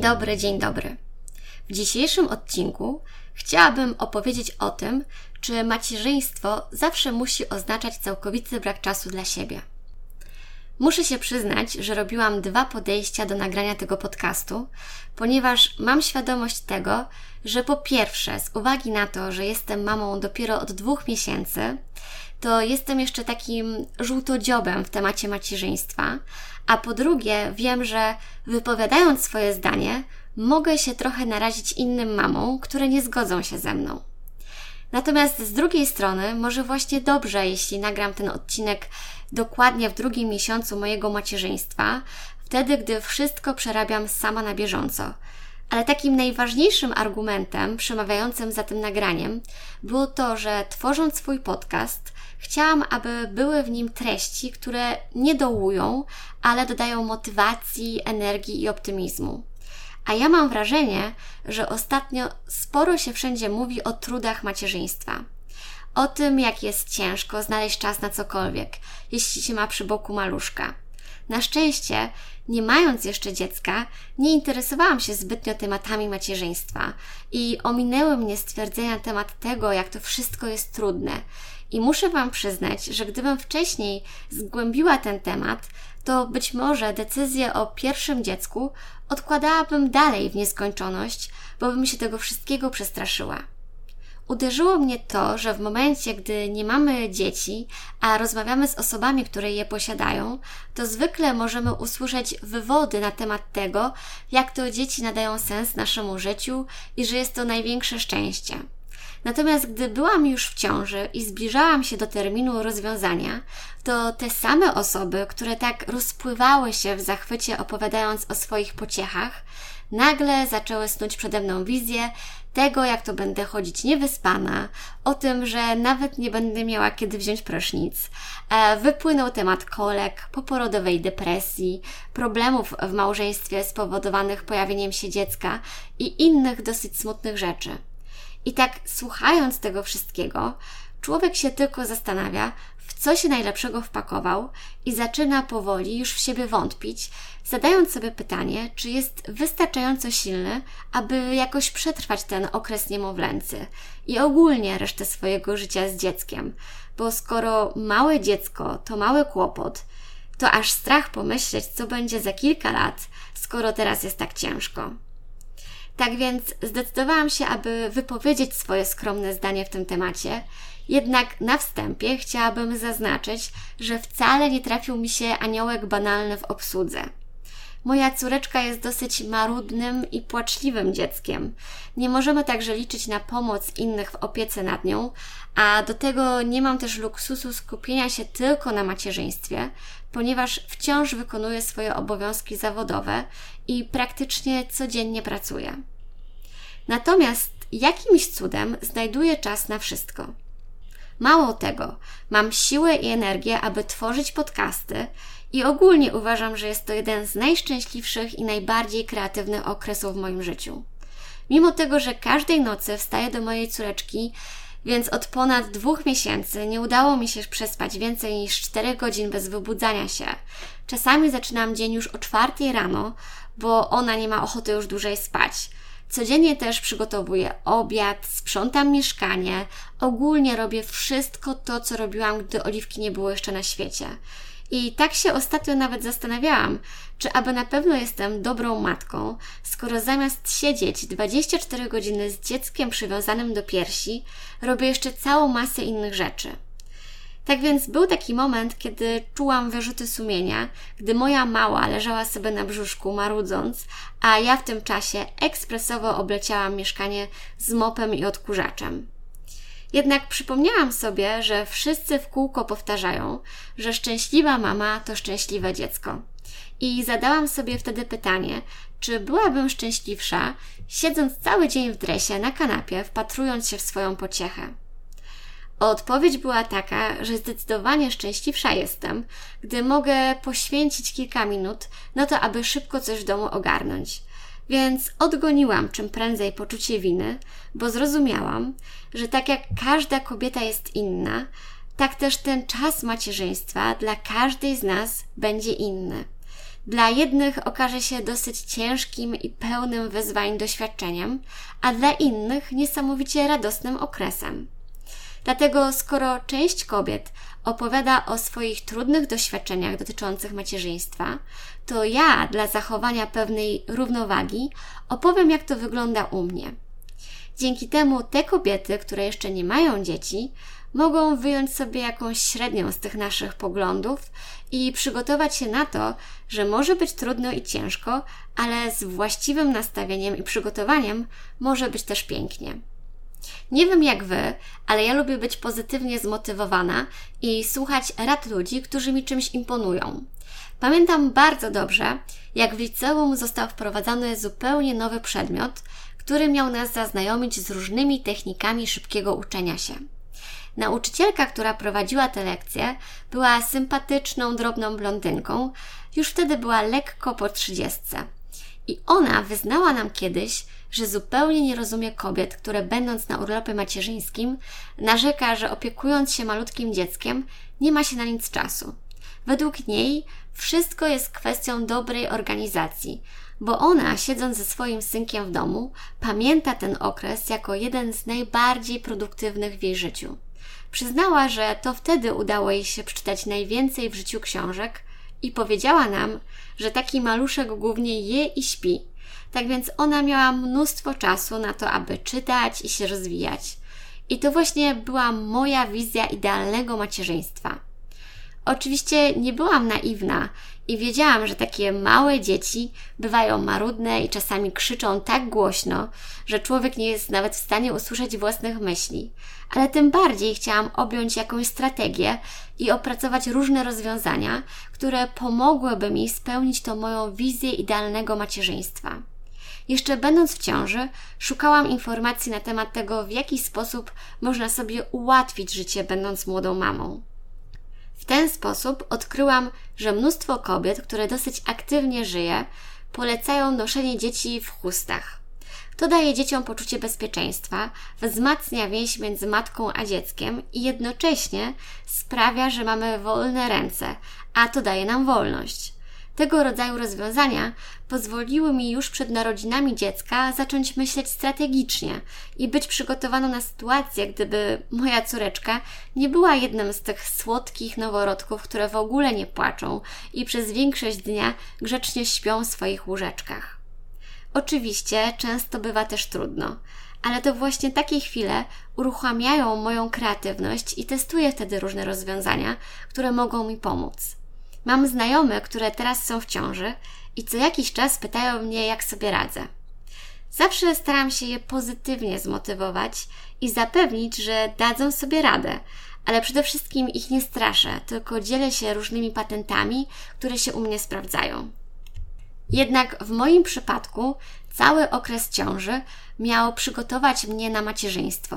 dobry, dzień dobry. W dzisiejszym odcinku chciałabym opowiedzieć o tym, czy macierzyństwo zawsze musi oznaczać całkowity brak czasu dla siebie. Muszę się przyznać, że robiłam dwa podejścia do nagrania tego podcastu, ponieważ mam świadomość tego, że po pierwsze, z uwagi na to, że jestem mamą dopiero od dwóch miesięcy, to jestem jeszcze takim żółtodziobem w temacie macierzyństwa, a po drugie, wiem, że wypowiadając swoje zdanie, mogę się trochę narazić innym mamom, które nie zgodzą się ze mną. Natomiast z drugiej strony, może właśnie dobrze, jeśli nagram ten odcinek dokładnie w drugim miesiącu mojego macierzyństwa, wtedy, gdy wszystko przerabiam sama na bieżąco. Ale takim najważniejszym argumentem przemawiającym za tym nagraniem było to, że tworząc swój podcast, chciałam, aby były w nim treści, które nie dołują, ale dodają motywacji, energii i optymizmu. A ja mam wrażenie, że ostatnio sporo się wszędzie mówi o trudach macierzyństwa. O tym, jak jest ciężko znaleźć czas na cokolwiek, jeśli się ma przy boku maluszka. Na szczęście, nie mając jeszcze dziecka, nie interesowałam się zbytnio tematami macierzyństwa i ominęły mnie stwierdzenia na temat tego, jak to wszystko jest trudne. I muszę Wam przyznać, że gdybym wcześniej zgłębiła ten temat, to być może decyzję o pierwszym dziecku odkładałabym dalej w nieskończoność, bo bym się tego wszystkiego przestraszyła. Uderzyło mnie to, że w momencie, gdy nie mamy dzieci, a rozmawiamy z osobami, które je posiadają, to zwykle możemy usłyszeć wywody na temat tego, jak to dzieci nadają sens naszemu życiu i że jest to największe szczęście. Natomiast gdy byłam już w ciąży i zbliżałam się do terminu rozwiązania, to te same osoby, które tak rozpływały się w zachwycie opowiadając o swoich pociechach, nagle zaczęły snuć przede mną wizję tego, jak to będę chodzić niewyspana, o tym, że nawet nie będę miała kiedy wziąć prysznic. E, wypłynął temat kolek, poporodowej depresji, problemów w małżeństwie spowodowanych pojawieniem się dziecka i innych dosyć smutnych rzeczy. I tak słuchając tego wszystkiego, człowiek się tylko zastanawia, w co się najlepszego wpakował i zaczyna powoli już w siebie wątpić, zadając sobie pytanie, czy jest wystarczająco silny, aby jakoś przetrwać ten okres niemowlęcy i ogólnie resztę swojego życia z dzieckiem. Bo skoro małe dziecko to mały kłopot, to aż strach pomyśleć, co będzie za kilka lat, skoro teraz jest tak ciężko. Tak więc zdecydowałam się, aby wypowiedzieć swoje skromne zdanie w tym temacie. Jednak na wstępie chciałabym zaznaczyć, że wcale nie trafił mi się aniołek banalny w obsłudze. Moja córeczka jest dosyć marudnym i płaczliwym dzieckiem. Nie możemy także liczyć na pomoc innych w opiece nad nią, a do tego nie mam też luksusu skupienia się tylko na macierzyństwie, ponieważ wciąż wykonuję swoje obowiązki zawodowe i praktycznie codziennie pracuję. Natomiast jakimś cudem znajduję czas na wszystko. Mało tego, mam siłę i energię, aby tworzyć podcasty i ogólnie uważam, że jest to jeden z najszczęśliwszych i najbardziej kreatywnych okresów w moim życiu. Mimo tego, że każdej nocy wstaję do mojej córeczki, więc od ponad dwóch miesięcy nie udało mi się przespać więcej niż 4 godzin bez wybudzania się. Czasami zaczynam dzień już o czwartej rano, bo ona nie ma ochoty już dłużej spać. Codziennie też przygotowuję obiad, sprzątam mieszkanie, ogólnie robię wszystko to, co robiłam, gdy oliwki nie było jeszcze na świecie. I tak się ostatnio nawet zastanawiałam, czy aby na pewno jestem dobrą matką, skoro zamiast siedzieć 24 godziny z dzieckiem przywiązanym do piersi, robię jeszcze całą masę innych rzeczy. Tak więc był taki moment, kiedy czułam wyrzuty sumienia, gdy moja mała leżała sobie na brzuszku marudząc, a ja w tym czasie ekspresowo obleciałam mieszkanie z mopem i odkurzaczem. Jednak przypomniałam sobie, że wszyscy w kółko powtarzają, że szczęśliwa mama to szczęśliwe dziecko. I zadałam sobie wtedy pytanie, czy byłabym szczęśliwsza, siedząc cały dzień w dresie na kanapie, wpatrując się w swoją pociechę. Odpowiedź była taka, że zdecydowanie szczęśliwsza jestem, gdy mogę poświęcić kilka minut na to, aby szybko coś w domu ogarnąć. Więc odgoniłam czym prędzej poczucie winy, bo zrozumiałam, że tak jak każda kobieta jest inna, tak też ten czas macierzyństwa dla każdej z nas będzie inny. dla jednych okaże się dosyć ciężkim i pełnym wyzwań doświadczeniem, a dla innych niesamowicie radosnym okresem. Dlatego, skoro część kobiet opowiada o swoich trudnych doświadczeniach dotyczących macierzyństwa, to ja dla zachowania pewnej równowagi opowiem, jak to wygląda u mnie. Dzięki temu te kobiety, które jeszcze nie mają dzieci, mogą wyjąć sobie jakąś średnią z tych naszych poglądów i przygotować się na to, że może być trudno i ciężko, ale z właściwym nastawieniem i przygotowaniem może być też pięknie. Nie wiem jak Wy, ale ja lubię być pozytywnie zmotywowana i słuchać rad ludzi, którzy mi czymś imponują. Pamiętam bardzo dobrze, jak w liceum został wprowadzony zupełnie nowy przedmiot, który miał nas zaznajomić z różnymi technikami szybkiego uczenia się. Nauczycielka, która prowadziła tę lekcję, była sympatyczną, drobną blondynką, już wtedy była lekko po trzydziestce. I ona wyznała nam kiedyś, że zupełnie nie rozumie kobiet, które będąc na urlopie macierzyńskim, narzeka, że opiekując się malutkim dzieckiem, nie ma się na nic czasu. Według niej wszystko jest kwestią dobrej organizacji, bo ona, siedząc ze swoim synkiem w domu, pamięta ten okres jako jeden z najbardziej produktywnych w jej życiu. Przyznała, że to wtedy udało jej się przeczytać najwięcej w życiu książek i powiedziała nam, że taki maluszek głównie je i śpi. Tak więc ona miała mnóstwo czasu na to, aby czytać i się rozwijać. I to właśnie była moja wizja idealnego macierzyństwa. Oczywiście nie byłam naiwna i wiedziałam, że takie małe dzieci bywają marudne i czasami krzyczą tak głośno, że człowiek nie jest nawet w stanie usłyszeć własnych myśli. Ale tym bardziej chciałam objąć jakąś strategię i opracować różne rozwiązania, które pomogłyby mi spełnić tą moją wizję idealnego macierzyństwa. Jeszcze będąc w ciąży, szukałam informacji na temat tego, w jaki sposób można sobie ułatwić życie, będąc młodą mamą. W ten sposób odkryłam, że mnóstwo kobiet, które dosyć aktywnie żyje, polecają noszenie dzieci w chustach. To daje dzieciom poczucie bezpieczeństwa, wzmacnia więź między matką a dzieckiem i jednocześnie sprawia, że mamy wolne ręce, a to daje nam wolność. Tego rodzaju rozwiązania pozwoliły mi już przed narodzinami dziecka zacząć myśleć strategicznie i być przygotowaną na sytuację, gdyby moja córeczka nie była jednym z tych słodkich noworodków, które w ogóle nie płaczą i przez większość dnia grzecznie śpią w swoich łóżeczkach. Oczywiście często bywa też trudno, ale to właśnie takie chwile uruchamiają moją kreatywność i testuję wtedy różne rozwiązania, które mogą mi pomóc. Mam znajome, które teraz są w ciąży i co jakiś czas pytają mnie, jak sobie radzę. Zawsze staram się je pozytywnie zmotywować i zapewnić, że dadzą sobie radę, ale przede wszystkim ich nie straszę, tylko dzielę się różnymi patentami, które się u mnie sprawdzają. Jednak w moim przypadku cały okres ciąży miał przygotować mnie na macierzyństwo.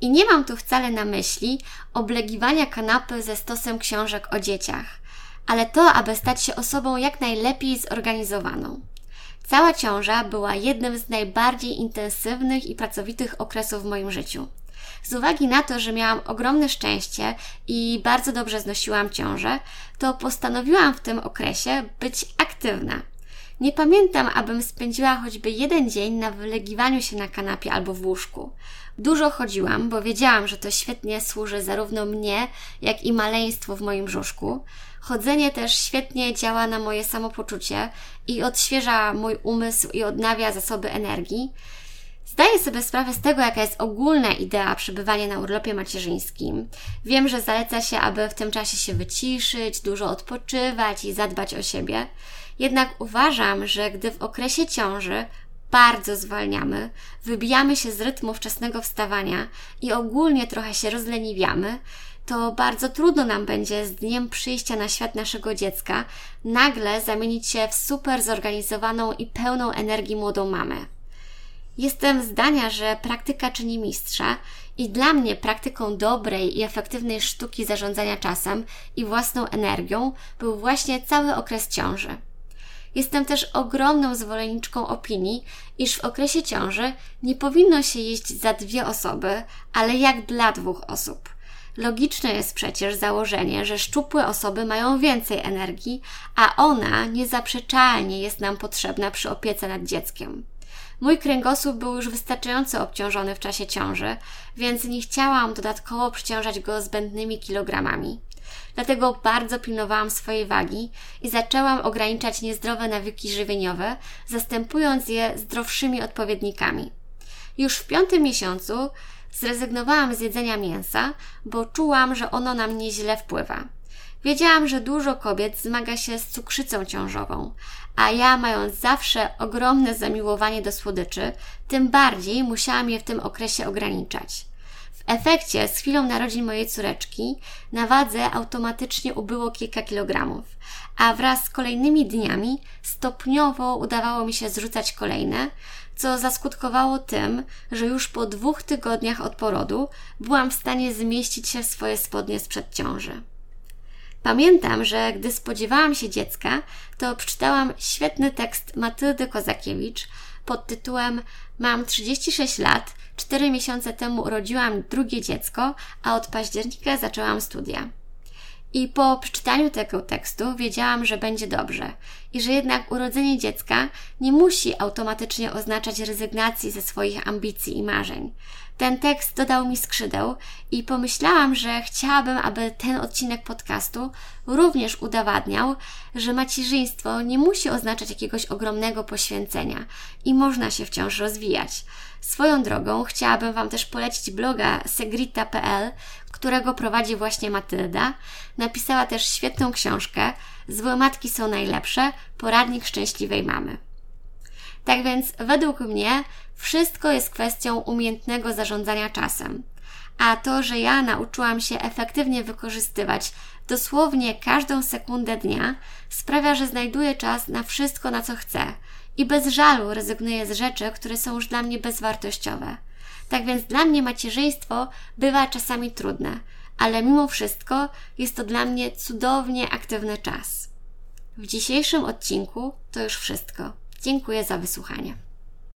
I nie mam tu wcale na myśli oblegiwania kanapy ze stosem książek o dzieciach, ale to, aby stać się osobą jak najlepiej zorganizowaną. Cała ciąża była jednym z najbardziej intensywnych i pracowitych okresów w moim życiu. Z uwagi na to, że miałam ogromne szczęście i bardzo dobrze znosiłam ciążę, to postanowiłam w tym okresie być aktywna. Nie pamiętam, abym spędziła choćby jeden dzień na wylegiwaniu się na kanapie albo w łóżku. Dużo chodziłam, bo wiedziałam, że to świetnie służy zarówno mnie, jak i maleństwu w moim brzuszku. Chodzenie też świetnie działa na moje samopoczucie i odświeża mój umysł i odnawia zasoby energii. Zdaję sobie sprawę z tego, jaka jest ogólna idea przebywania na urlopie macierzyńskim. Wiem, że zaleca się, aby w tym czasie się wyciszyć, dużo odpoczywać i zadbać o siebie. Jednak uważam, że gdy w okresie ciąży bardzo zwalniamy, wybijamy się z rytmu wczesnego wstawania i ogólnie trochę się rozleniwiamy, to bardzo trudno nam będzie z dniem przyjścia na świat naszego dziecka nagle zamienić się w super zorganizowaną i pełną energii młodą mamę. Jestem zdania, że praktyka czyni mistrza i dla mnie praktyką dobrej i efektywnej sztuki zarządzania czasem i własną energią był właśnie cały okres ciąży. Jestem też ogromną zwolenniczką opinii, iż w okresie ciąży nie powinno się jeść za dwie osoby, ale jak dla dwóch osób. Logiczne jest przecież założenie, że szczupłe osoby mają więcej energii, a ona niezaprzeczalnie jest nam potrzebna przy opiece nad dzieckiem. Mój kręgosłup był już wystarczająco obciążony w czasie ciąży, więc nie chciałam dodatkowo przyciążać go zbędnymi kilogramami. Dlatego bardzo pilnowałam swojej wagi i zaczęłam ograniczać niezdrowe nawyki żywieniowe, zastępując je zdrowszymi odpowiednikami. Już w piątym miesiącu zrezygnowałam z jedzenia mięsa, bo czułam, że ono na mnie źle wpływa. Wiedziałam, że dużo kobiet zmaga się z cukrzycą ciążową, a ja, mając zawsze ogromne zamiłowanie do słodyczy, tym bardziej musiałam je w tym okresie ograniczać. W efekcie, z chwilą narodzin mojej córeczki, na wadze automatycznie ubyło kilka kilogramów, a wraz z kolejnymi dniami stopniowo udawało mi się zrzucać kolejne, co zaskutkowało tym, że już po dwóch tygodniach od porodu byłam w stanie zmieścić się w swoje spodnie sprzed ciąży. Pamiętam, że gdy spodziewałam się dziecka, to przeczytałam świetny tekst Matyldy Kozakiewicz pod tytułem Mam 36 lat, 4 miesiące temu urodziłam drugie dziecko, a od października zaczęłam studia. I po przeczytaniu tego tekstu wiedziałam, że będzie dobrze i że jednak urodzenie dziecka nie musi automatycznie oznaczać rezygnacji ze swoich ambicji i marzeń. Ten tekst dodał mi skrzydeł i pomyślałam, że chciałabym, aby ten odcinek podcastu również udowadniał, że macierzyństwo nie musi oznaczać jakiegoś ogromnego poświęcenia i można się wciąż rozwijać. Swoją drogą chciałabym Wam też polecić bloga segrita.pl, którego prowadzi właśnie Matylda. Napisała też świetną książkę Złe matki są najlepsze poradnik szczęśliwej mamy. Tak więc, według mnie, wszystko jest kwestią umiejętnego zarządzania czasem. A to, że ja nauczyłam się efektywnie wykorzystywać dosłownie każdą sekundę dnia, sprawia, że znajduję czas na wszystko, na co chcę i bez żalu rezygnuję z rzeczy, które są już dla mnie bezwartościowe. Tak więc dla mnie macierzyństwo bywa czasami trudne, ale mimo wszystko jest to dla mnie cudownie aktywny czas. W dzisiejszym odcinku to już wszystko. Dziękuję za wysłuchanie.